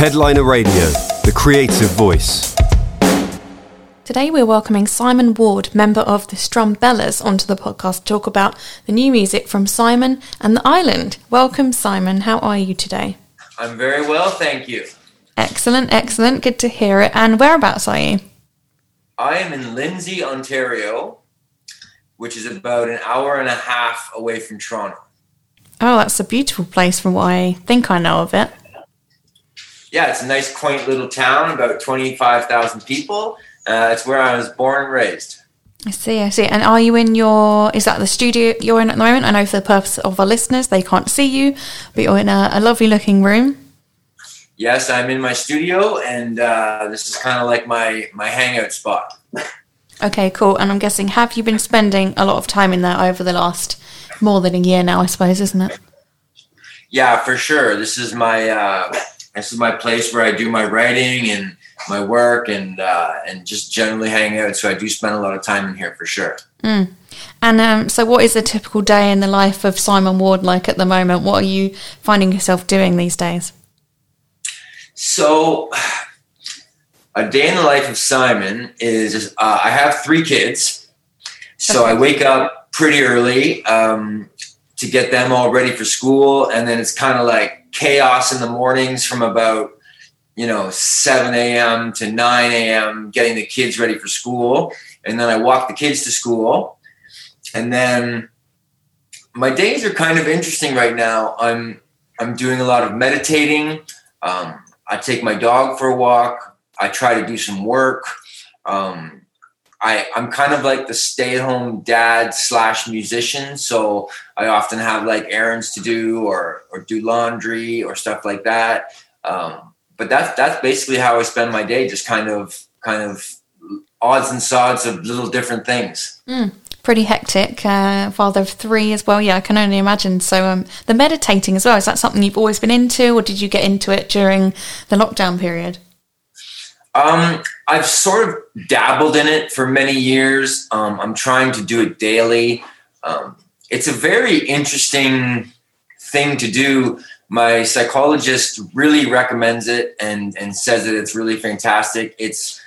Headliner Radio, the creative voice. Today we're welcoming Simon Ward, member of the Strumbellas, onto the podcast to talk about the new music from Simon and the Island. Welcome, Simon. How are you today? I'm very well, thank you. Excellent, excellent. Good to hear it. And whereabouts are you? I am in Lindsay, Ontario, which is about an hour and a half away from Toronto. Oh, that's a beautiful place from what I think I know of it. Yeah, it's a nice, quaint little town, about 25,000 people. Uh, it's where I was born and raised. I see, I see. And are you in your, is that the studio you're in at the moment? I know for the purpose of our listeners, they can't see you, but you're in a, a lovely looking room. Yes, I'm in my studio, and uh, this is kind of like my, my hangout spot. Okay, cool. And I'm guessing, have you been spending a lot of time in there over the last more than a year now, I suppose, isn't it? Yeah, for sure. This is my uh, this is my place where I do my writing and my work and uh, and just generally hang out. So I do spend a lot of time in here for sure. Mm. And um, so, what is a typical day in the life of Simon Ward like at the moment? What are you finding yourself doing these days? So, a day in the life of Simon is uh, I have three kids, so okay. I wake up pretty early um, to get them all ready for school, and then it's kind of like chaos in the mornings from about you know 7 a.m to 9 a.m getting the kids ready for school. And then i walk the kids to school. And then my days are kind of interesting right now. I'm i'm doing a lot of meditating. Um, i take my dog for a walk. I try to do some work. Um, I, I'm kind of like the stay at home dad slash musician. So I often have like errands to do or, or do laundry or stuff like that. Um, but that's, that's basically how I spend my day, just kind of, kind of odds and sods of little different things. Mm, pretty hectic. Uh, father of three as well. Yeah, I can only imagine. So um, the meditating as well, is that something you've always been into or did you get into it during the lockdown period? Um, I've sort of dabbled in it for many years. Um, I'm trying to do it daily. Um, it's a very interesting thing to do. My psychologist really recommends it and and says that it's really fantastic. It's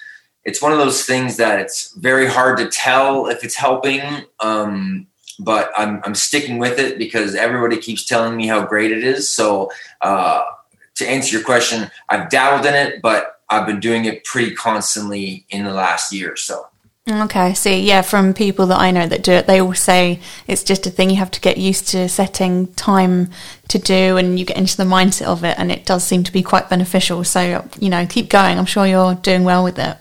it's one of those things that it's very hard to tell if it's helping. Um, but I'm I'm sticking with it because everybody keeps telling me how great it is. So uh, to answer your question, I've dabbled in it, but I've been doing it pretty constantly in the last year or so. Okay, see, yeah, from people that I know that do it, they all say it's just a thing you have to get used to setting time to do and you get into the mindset of it, and it does seem to be quite beneficial. So, you know, keep going. I'm sure you're doing well with it.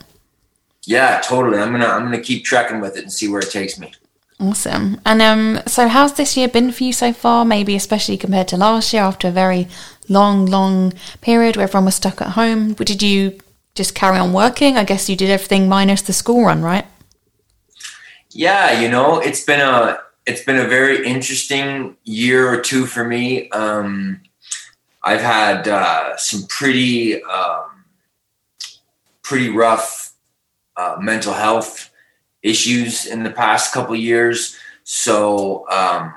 Yeah, totally. I'm gonna I'm gonna keep tracking with it and see where it takes me. Awesome. And um, so how's this year been for you so far? Maybe especially compared to last year after a very long, long period where everyone was stuck at home. Did you just carry on working? I guess you did everything minus the school run, right? Yeah, you know, it's been a it's been a very interesting year or two for me. Um, I've had uh, some pretty um, pretty rough uh, mental health issues in the past couple years. So um,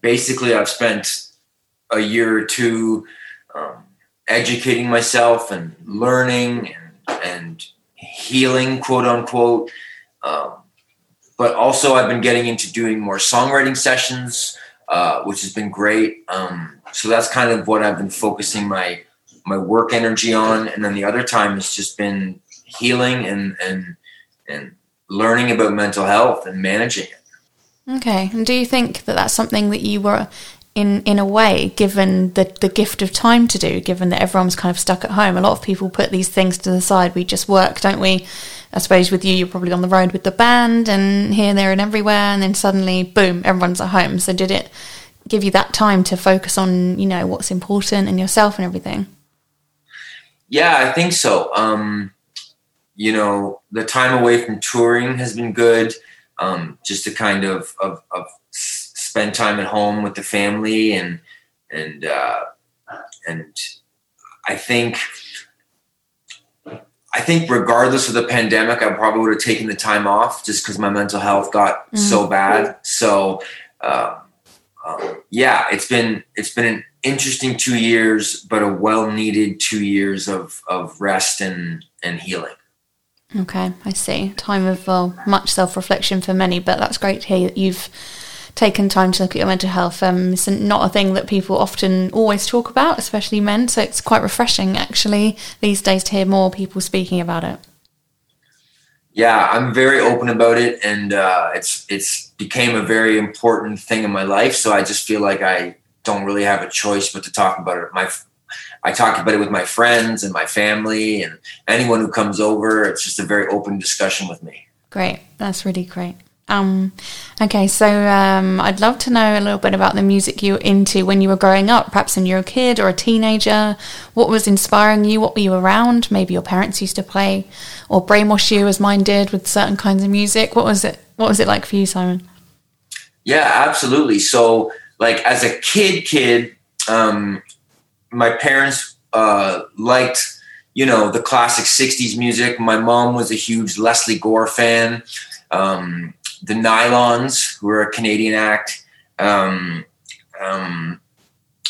basically, I've spent a year or two um, educating myself and learning and, and healing, quote unquote. Um, but also, I've been getting into doing more songwriting sessions, uh, which has been great. Um, so that's kind of what I've been focusing my my work energy on, and then the other time has just been healing and and and learning about mental health and managing it. Okay, and do you think that that's something that you were in in a way given the the gift of time to do given that everyone's kind of stuck at home. A lot of people put these things to the side. We just work don't we? I suppose with you you're probably on the road with the band and here there and everywhere and then suddenly boom everyone's at home. So did it give you that time to focus on you know what's important and yourself and everything? Yeah i think so. Um you know the time away from touring has been good um just to kind of of, of spend time at home with the family and and uh, and I think I think regardless of the pandemic, I probably would have taken the time off just because my mental health got mm-hmm. so bad. So uh, um, yeah, it's been it's been an interesting two years, but a well needed two years of of rest and and healing. Okay, I see. Time of well, much self reflection for many, but that's great to hear that you've taken time to look at your mental health. Um, it's not a thing that people often always talk about, especially men. So it's quite refreshing, actually, these days to hear more people speaking about it. Yeah, I'm very open about it, and uh, it's it's became a very important thing in my life. So I just feel like I don't really have a choice but to talk about it. My I talk about it with my friends and my family and anyone who comes over. It's just a very open discussion with me. Great, that's really great. Um, okay, so um, I'd love to know a little bit about the music you were into when you were growing up, perhaps when you were a kid or a teenager. What was inspiring you? What were you around? Maybe your parents used to play or brainwash you, as mine did, with certain kinds of music. What was it? What was it like for you, Simon? Yeah, absolutely. So, like as a kid, kid, um, my parents uh, liked, you know, the classic '60s music. My mom was a huge Lesley Gore fan. Um, the Nylons, who are a Canadian act. Um, um,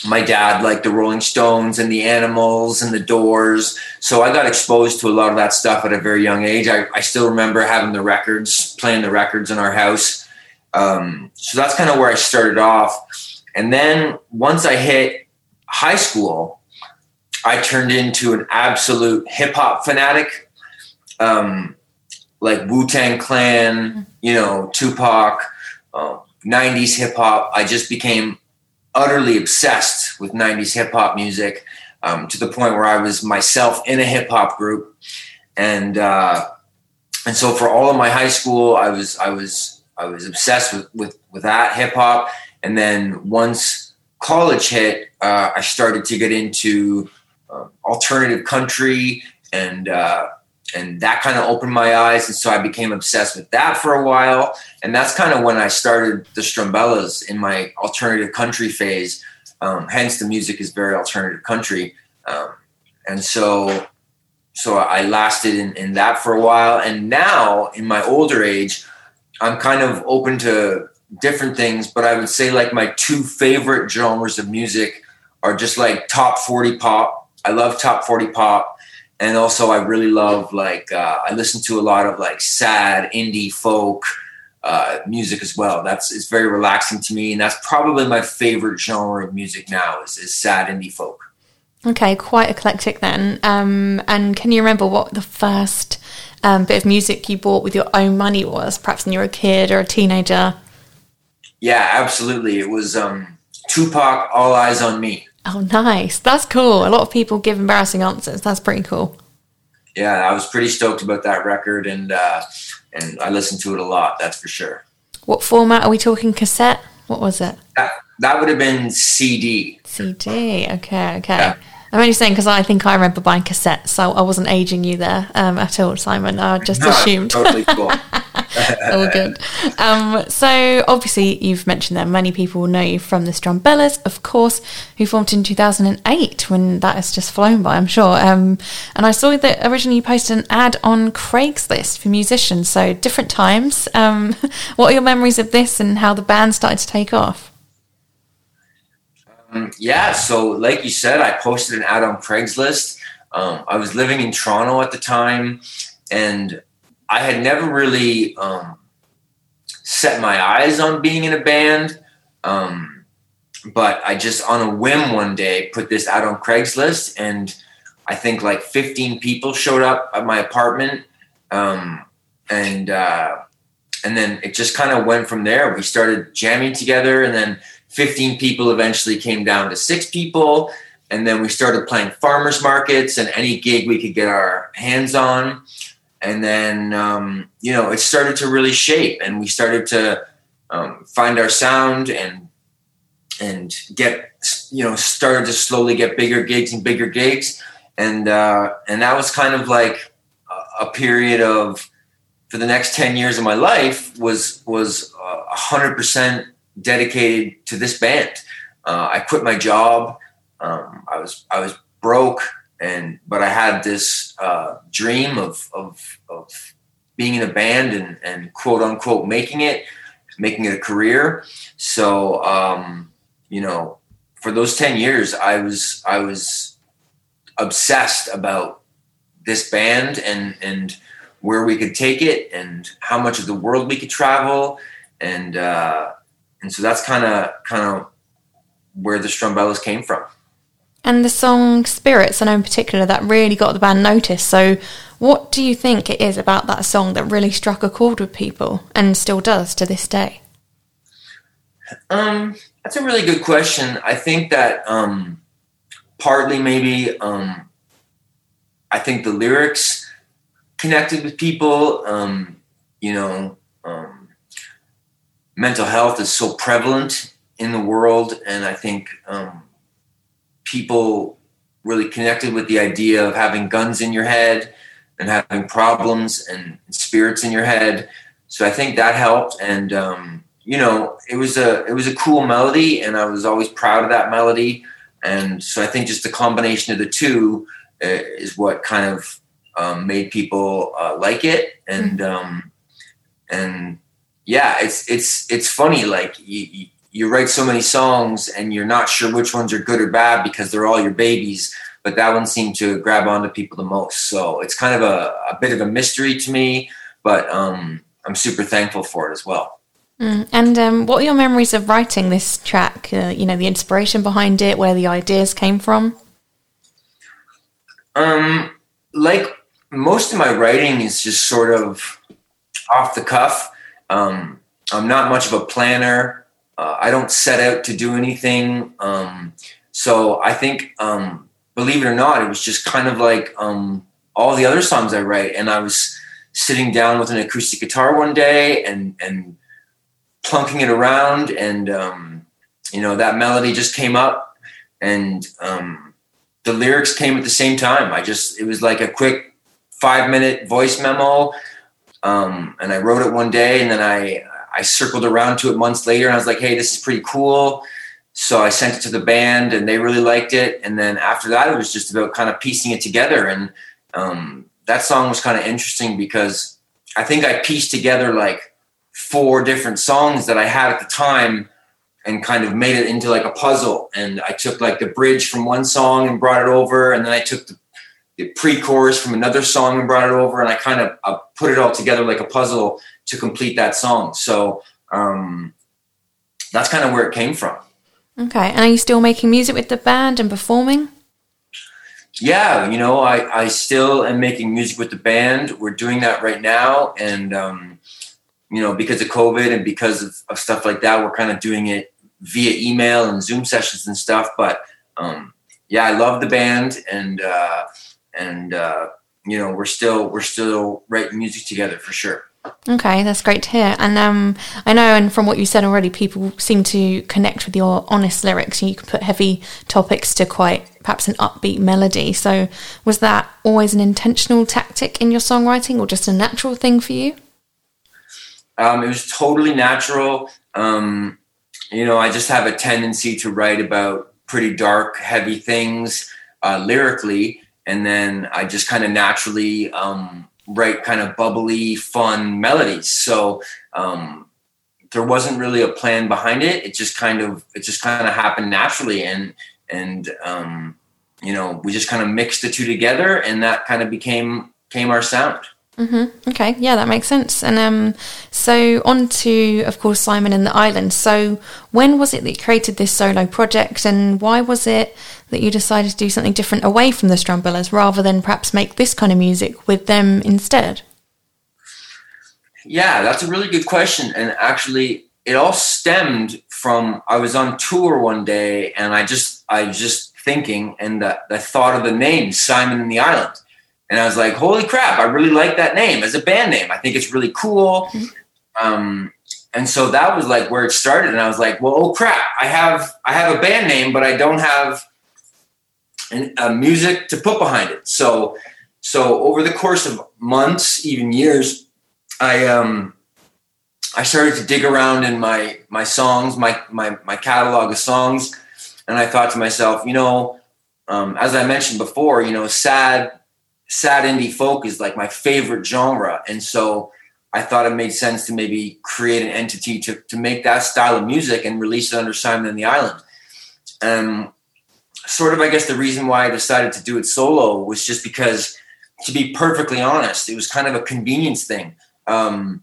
my dad liked the Rolling Stones and the Animals and the Doors. So I got exposed to a lot of that stuff at a very young age. I, I still remember having the records, playing the records in our house. Um, so that's kind of where I started off. And then once I hit high school, I turned into an absolute hip hop fanatic. Um, like Wu Tang Clan, mm-hmm. you know, Tupac, uh, 90s hip hop. I just became utterly obsessed with 90s hip hop music um, to the point where I was myself in a hip hop group. And, uh, and so for all of my high school, I was, I was, I was obsessed with, with, with that hip hop. And then once college hit, uh, I started to get into uh, alternative country and, uh, and that kind of opened my eyes and so i became obsessed with that for a while. And that's kind of when i started the strumbellas in my alternative country phase. Um, hence the music is very alternative country. Um, and so so i lasted in, in that for a while. And now in my older age i'm kind of open to different things but i would say like my two favorite genres of music are just like top 40 pop. I love top 40 pop and also I really love like uh, I listen to a lot of like sad indie folk uh, music as well. That's it's very relaxing to me, and that's probably my favorite genre of music now is, is sad indie folk. Okay, quite eclectic then. Um, and can you remember what the first um, bit of music you bought with your own money was? Perhaps when you were a kid or a teenager. Yeah, absolutely. It was um, Tupac, "All Eyez on Me." Oh, nice. That's cool. A lot of people give embarrassing answers. That's pretty cool. Yeah, I was pretty stoked about that record, and uh, and I listened to it a lot. That's for sure. What format are we talking? Cassette? What was it? That, that would have been CD. CD. Okay. Okay. Yeah. I'm only saying because I think I remember buying cassettes, so I wasn't aging you there um, at all, Simon. I just no, assumed. Totally cool. all good. Um, so obviously, you've mentioned that many people know you from the Strumbellas, of course, who formed in 2008 when that has just flown by, I'm sure. Um, and I saw that originally you posted an ad on Craigslist for musicians, so different times. Um, what are your memories of this and how the band started to take off? Um, yeah, so like you said, I posted an ad on Craigslist. Um, I was living in Toronto at the time, and I had never really um, set my eyes on being in a band. Um, but I just, on a whim, one day put this out on Craigslist, and I think like 15 people showed up at my apartment, um, and uh, and then it just kind of went from there. We started jamming together, and then 15 people eventually came down to six people. And then we started playing farmers markets and any gig we could get our hands on. And then, um, you know, it started to really shape and we started to um, find our sound and, and get, you know, started to slowly get bigger gigs and bigger gigs. And, uh, and that was kind of like a, period of, for the next 10 years of my life was, was hundred percent dedicated to this band. Uh, I quit my job. Um, I was I was broke, and but I had this uh, dream of, of of being in a band and and quote unquote making it, making it a career. So um, you know, for those 10 years, I was, I was obsessed about this band and, and where we could take it and how much of the world we could travel. And, uh, and so that's kind of, kind of where the Strumbellas came from. And the song Spirits, I know in particular, that really got the band noticed. So, what do you think it is about that song that really struck a chord with people and still does to this day? Um, that's a really good question. I think that um, partly maybe um, I think the lyrics connected with people. Um, you know, um, mental health is so prevalent in the world, and I think um, people really connected with the idea of having guns in your head and having problems and spirits in your head. So I think that helped, and um, you know, it was a it was a cool melody, and I was always proud of that melody. And so I think just the combination of the two uh, is what kind of um, made people uh, like it, and mm-hmm. um, and yeah, it's it's it's funny. Like you, you write so many songs, and you're not sure which ones are good or bad because they're all your babies. But that one seemed to grab onto people the most. So it's kind of a, a bit of a mystery to me, but um, I'm super thankful for it as well. Mm. And um, what are your memories of writing this track? Uh, you know, the inspiration behind it, where the ideas came from. Um, like most of my writing is just sort of off the cuff. Um, I'm not much of a planner. Uh, I don't set out to do anything. Um, so I think, um, believe it or not, it was just kind of like um, all the other songs I write. And I was sitting down with an acoustic guitar one day and and plunking it around and um, you know that melody just came up and um, the lyrics came at the same time i just it was like a quick five minute voice memo um, and i wrote it one day and then i i circled around to it months later and i was like hey this is pretty cool. So i sent it to the band and they really liked it. And then after that it was just about kind of piecing it together. And um, that song was kind of interesting because i think i pieced together like four different songs that I had at the time and kind of made it into like a puzzle. And I took like the bridge from one song and brought it over, and then I took the, the pre-chorus from another song and brought it over, and I kind of uh, put it all together like a puzzle to complete that song. So um, that's kind of where it came from. Okay, and are you still making music with the band and performing? Yeah, you know, I I still am making music with the band. We're doing that right now, and um, you know, because of COVID and because of, of stuff like that, we're kind of doing it via email and Zoom sessions and stuff. But um, yeah, I love the band and uh, and uh, you know, we're still we're still writing music together for sure. Okay, that's great to hear. And um, I know, and from what you said already, people seem to connect with your honest lyrics. You can put heavy topics to quite perhaps an upbeat melody. So, was that always an intentional tactic in your songwriting, or just a natural thing for you? Um, it was totally natural. Um, you know, I just have a tendency to write about pretty dark, heavy things uh, lyrically, and then I just kind of naturally um, write kind of bubbly, fun melodies. So um, there wasn't really a plan behind it. It just kind of it just kind of happened naturally, and and um, you know we just kind of mixed the two together, and that kind of became became our sound. Mm-hmm. Okay, yeah, that makes sense. And um, so on to, of course, Simon and the Island. So when was it that you created this solo project, and why was it that you decided to do something different away from the Strumbellas rather than perhaps make this kind of music with them instead? Yeah, that's a really good question. And actually, it all stemmed from I was on tour one day, and I just I was just thinking, and the, the thought of the name Simon and the Island and I was like, holy crap, I really like that name as a band name. I think it's really cool. Mm-hmm. Um, and so that was like where it started. And I was like, well, oh crap, I have I have a band name, but I don't have an, a music to put behind it. So so over the course of months, even years, I um I started to dig around in my my songs, my my my catalog of songs, and I thought to myself, you know, um, as I mentioned before, you know, sad sad indie folk is like my favorite genre. And so I thought it made sense to maybe create an entity to, to make that style of music and release it under Simon and the Island. um, sort of, I guess, the reason why I decided to do it solo was just because, to be perfectly honest, it was kind of a convenience thing. Um,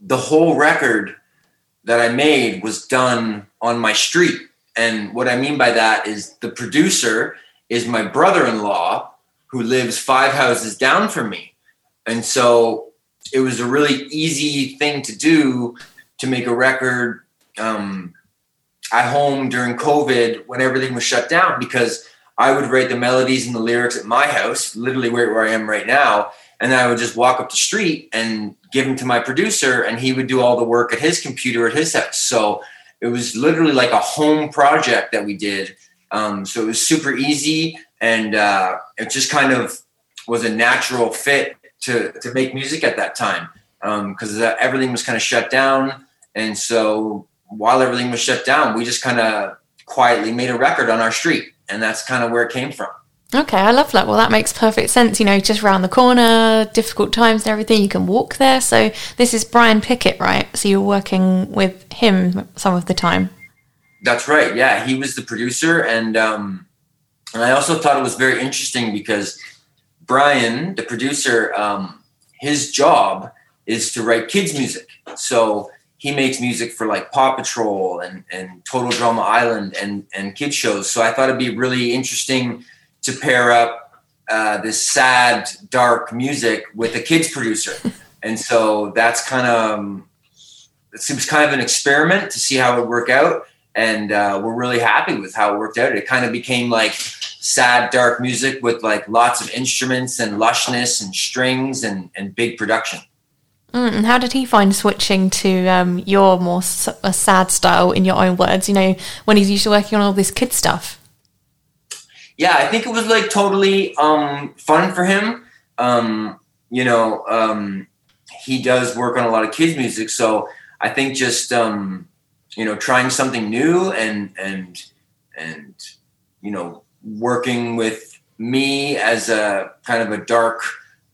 the whole record that I made was done on my street. And what I mean by that is the producer is my brother in law who lives five houses down from me. And so it was a really easy thing to do to make a record um, at home during COVID when everything was shut down because I would write the melodies and the lyrics at my house, literally where, where I am right now. And then I would just walk up the street and give them to my producer, and he would do all the work at his computer at his house. So it was literally like a home project that we did. Um, so it was super easy, and uh, it just kind of was a natural fit to to make music at that time because um, everything was kind of shut down. And so while everything was shut down, we just kind of quietly made a record on our street, and that's kind of where it came from. Okay, I love that. Well, that makes perfect sense. You know, just around the corner, difficult times and everything, you can walk there. So this is Brian Pickett, right? So you're working with him some of the time. That's right. Yeah, he was the producer, and um, and I also thought it was very interesting because Brian, the producer, um, his job is to write kids music. So he makes music for like Paw Patrol and, and Total Drama Island and, and kid shows. So I thought it'd be really interesting to pair up uh, this sad, dark music with a kids producer. And so that's kind of, um, it seems kind of an experiment to see how it would work out. And uh, we're really happy with how it worked out. It kind of became like sad, dark music with like lots of instruments and lushness and strings and, and big production. Mm, and how did he find switching to um, your more a sad style, in your own words? You know, when he's used to working on all this kid stuff. Yeah, I think it was like totally um, fun for him. Um, you know, um, he does work on a lot of kids' music, so I think just um, you know trying something new and and and you know working with me as a kind of a dark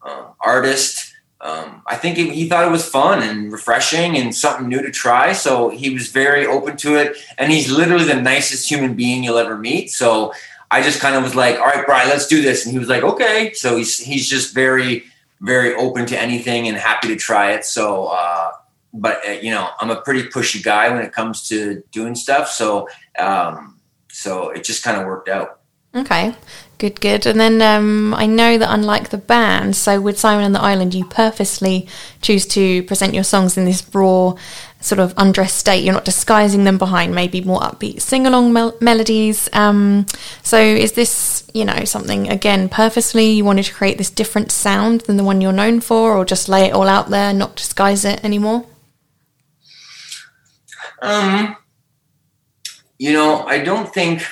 uh, artist um, I think he thought it was fun and refreshing and something new to try. So he was very open to it. And he's literally the nicest human being you'll ever meet. So I just kind of was like, all right, Brian, let's do this. And he was like, okay. So he's, he's just very, very open to anything and happy to try it. So, uh, but uh, you know, I'm a pretty pushy guy when it comes to doing stuff. So, um, so it just kind of worked out. Okay, good, good. And then um, I know that unlike the band, so with Simon and the Island, you purposely choose to present your songs in this raw, sort of undressed state. You're not disguising them behind maybe more upbeat sing along mel- melodies. Um, so is this, you know, something again purposely you wanted to create this different sound than the one you're known for, or just lay it all out there, not disguise it anymore? Um, you know, I don't think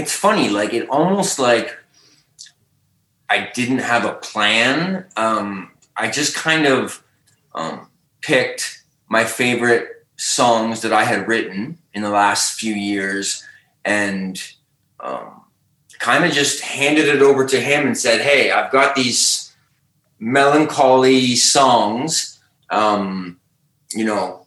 it's funny like it almost like i didn't have a plan. Um, i just kind of um, picked my favorite songs that i had written in the last few years and um, kind of just handed it over to him and said hey i've got these melancholy songs. Um, you know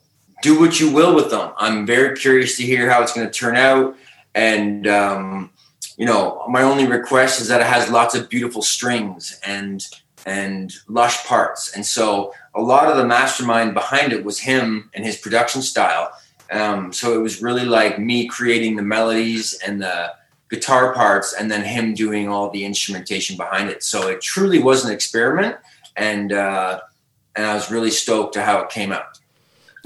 do what you will with them. I'm very curious to hear how it's going to turn out and um, you know my only request is that it has lots of beautiful strings and and lush parts. And so a lot of the mastermind behind it was him and his production style. Um, so it was really like me creating the melodies and the guitar parts and then him doing all the instrumentation behind it. So it truly was an experiment and uh, and i was really stoked to how it came out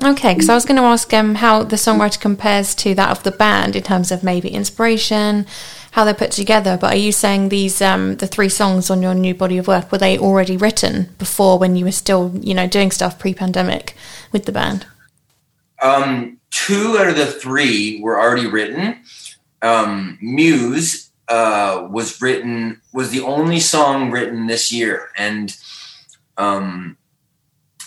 Okay, because I was going to ask um, how the songwriter compares to that of the band in terms of maybe inspiration, how they're put together. But are you saying these um, the three songs on your new body of work were they already written before when you were still you know doing stuff pre-pandemic with the band? Um, two out of the three were already written. Um, Muse uh, was written was the only song written this year, and um,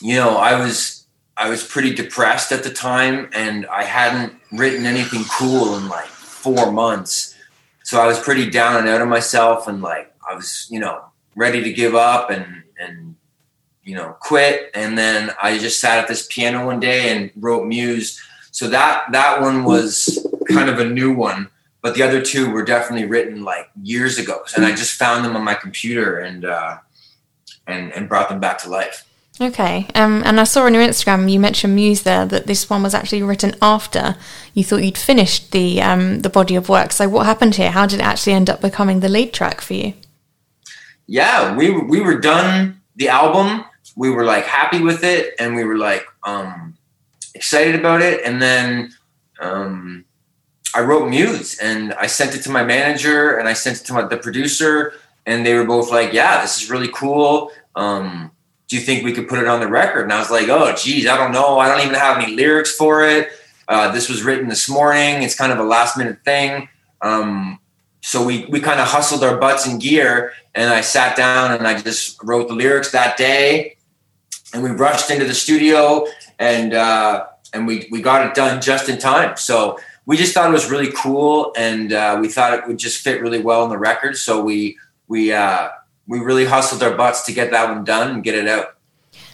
you know I was I was pretty depressed at the time and I hadn't written anything cool in like four months. So I was pretty down and out of myself and like I was, you know, ready to give up and and you know, quit. And then I just sat at this piano one day and wrote Muse. so that that one was kind of a new one, but the other two were definitely written like years ago, and I just found them on my computer and uh, and and brought them back to life. Okay, um, and I saw on your Instagram you mentioned Muse there that this one was actually written after you thought you'd finished the um, the body of work. So what happened here? How did it actually end up becoming the lead track for you? Yeah, we we were done the album. We were like happy with it, and we were like um, excited about it. And then um, I wrote Muse, and I sent it to my manager, and I sent it to my, the producer, and they were both like, "Yeah, this is really cool." Um, do you think we could put it on the record? And I was like, oh, geez, I don't know. I don't even have any lyrics for it. Uh, this was written this morning. It's kind of a last minute thing. Um, so we, we kind of hustled our butts in gear and I sat down and I just wrote the lyrics that day and we rushed into the studio and, uh, and we, we got it done just in time. So we just thought it was really cool and uh, we thought it would just fit really well in the record. So we, we, uh, we really hustled our butts to get that one done and get it out.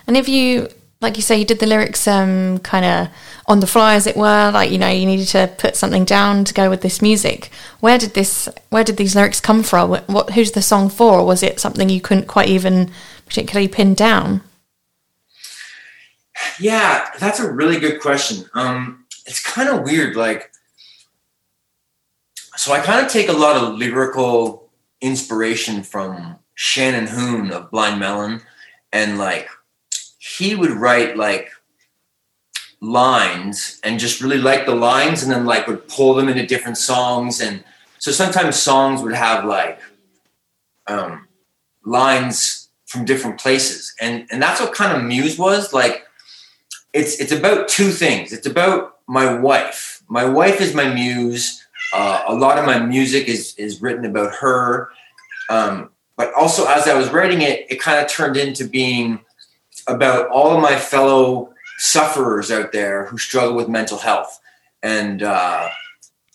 And if you, like you say, you did the lyrics um, kind of on the fly, as it were, like you know, you needed to put something down to go with this music. Where did this? Where did these lyrics come from? What? Who's the song for? Or was it something you couldn't quite even particularly pin down? Yeah, that's a really good question. Um, it's kind of weird. Like, so I kind of take a lot of lyrical inspiration from Shannon Hoon of Blind Melon, and like he would write like lines and just really like the lines, and then like would pull them into different songs, and so sometimes songs would have like um, lines from different places, and and that's what kind of Muse was like. It's it's about two things. It's about my wife. My wife is my muse. Uh, a lot of my music is is written about her. Um, but also as I was writing it, it kind of turned into being about all of my fellow sufferers out there who struggle with mental health, and uh,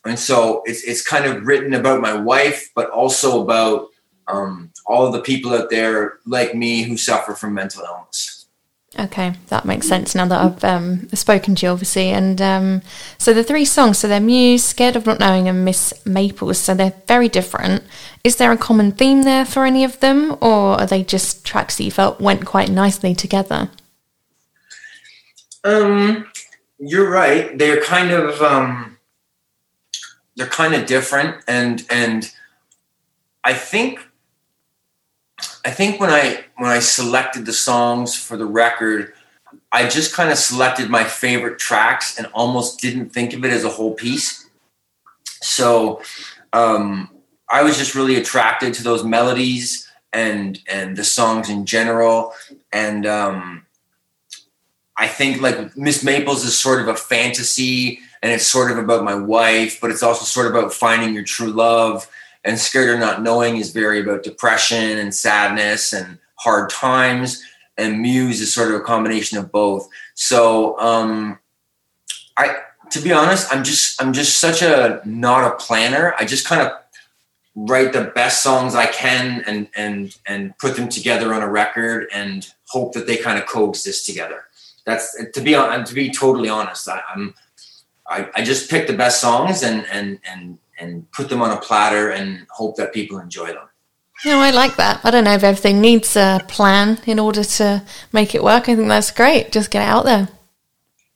and so it's it's kind of written about my wife, but also about um, all of the people out there like me who suffer from mental illness. Okay, that makes sense now that I've um, spoken to you, obviously. And um, so the three songs, so they're Muse, Scared of Not Knowing, and Miss Maples, so they're very different. Is there a common theme there for any of them, or are they just tracks that you felt went quite nicely together? Um, you're right. They're kind of um, they're kind of different, and and I think I think when I when I selected the songs for the record, I just kind of selected my favorite tracks and almost didn't think of it as a whole piece. So um, I was just really attracted to those melodies and and the songs in general. And um, I think like Miss Maples is sort of a fantasy and it's sort of about my wife, but it's also sort of about finding your true love and scared of not knowing is very about depression and sadness and hard times. And muse is sort of a combination of both. So um i to be honest i'm just i'm just such a not a planner. I just kind of write the best songs i can and and and put them together on a record and hope that they kind of coexist together. That's to be on to be totally honest I, i'm I, I just pick the best songs and and and and put them on a platter and hope that people enjoy them. No, I like that. I don't know if everything needs a plan in order to make it work. I think that's great. Just get it out there.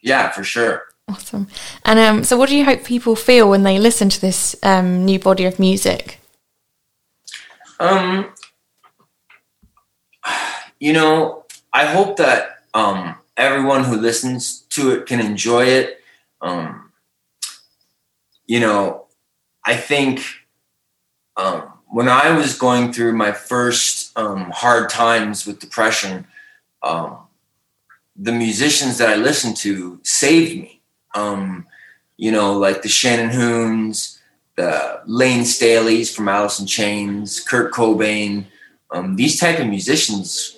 Yeah, for sure. Awesome. And um, so, what do you hope people feel when they listen to this um, new body of music? Um, you know, I hope that um, everyone who listens to it can enjoy it. Um, you know, I think um, when I was going through my first um, hard times with depression, um, the musicians that I listened to saved me. Um, you know, like the Shannon Hoons, the Lane Staleys from Alice in Chains, Kurt Cobain. Um, these type of musicians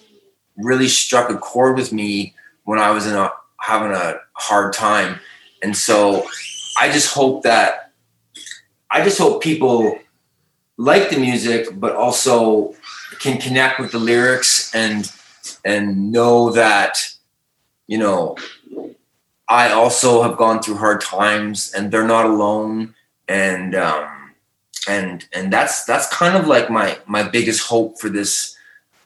really struck a chord with me when I was in a having a hard time, and so I just hope that I just hope people like the music, but also can connect with the lyrics and and know that you know I also have gone through hard times, and they're not alone. And um, and and that's that's kind of like my my biggest hope for this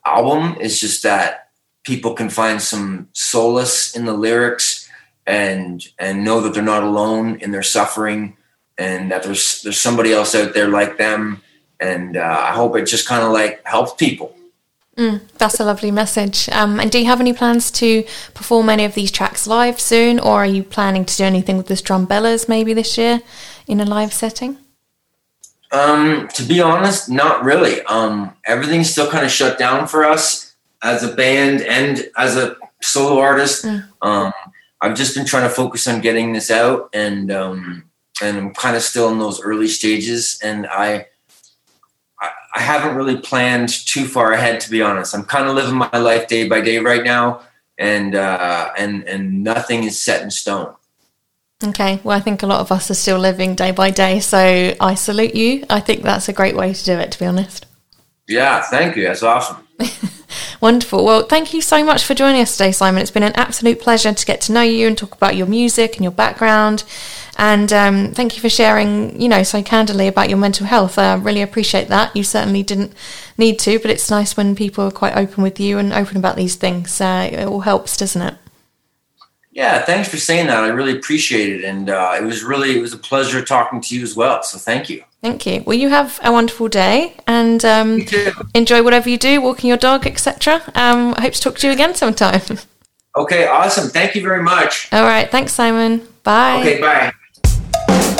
album is just that people can find some solace in the lyrics and and know that they're not alone in their suffering and that there's there's somebody else out there like them. And uh, i hope it just kind of like helps people. Mm, that's a lovely message. Um, and do you have any plans to perform any of these tracks live soon? Or are you planning to do anything with the strumbellas maybe this year in a live setting? Um, to be honest not really. Um, everything's still kind of shut down for us as a band and as a solo artist. Mm. um, i've just been trying to focus on getting this out and um, and I'm kind of still in those early stages, and I, I, I haven't really planned too far ahead, to be honest. I'm kind of living my life day by day right now, and uh, and and nothing is set in stone. Okay, well, I think a lot of us are still living day by day, so I salute you. I think that's a great way to do it, to be honest. Yeah, thank you. That's awesome. Wonderful. Well, thank you so much for joining us today, Simon. It's been an absolute pleasure to get to know you and talk about your music and your background. And um, thank you for sharing, you know, so candidly about your mental health. I really appreciate that. You certainly didn't need to, but it's nice when people are quite open with you and open about these things. Uh, it all helps, doesn't it? Yeah, thanks for saying that. I really appreciate it, and uh, it was really it was a pleasure talking to you as well. So thank you. Thank you. Well, you have a wonderful day, and um, enjoy whatever you do, walking your dog, etc. Um, I hope to talk to you again sometime. Okay, awesome. Thank you very much. All right, thanks, Simon. Bye. Okay, bye.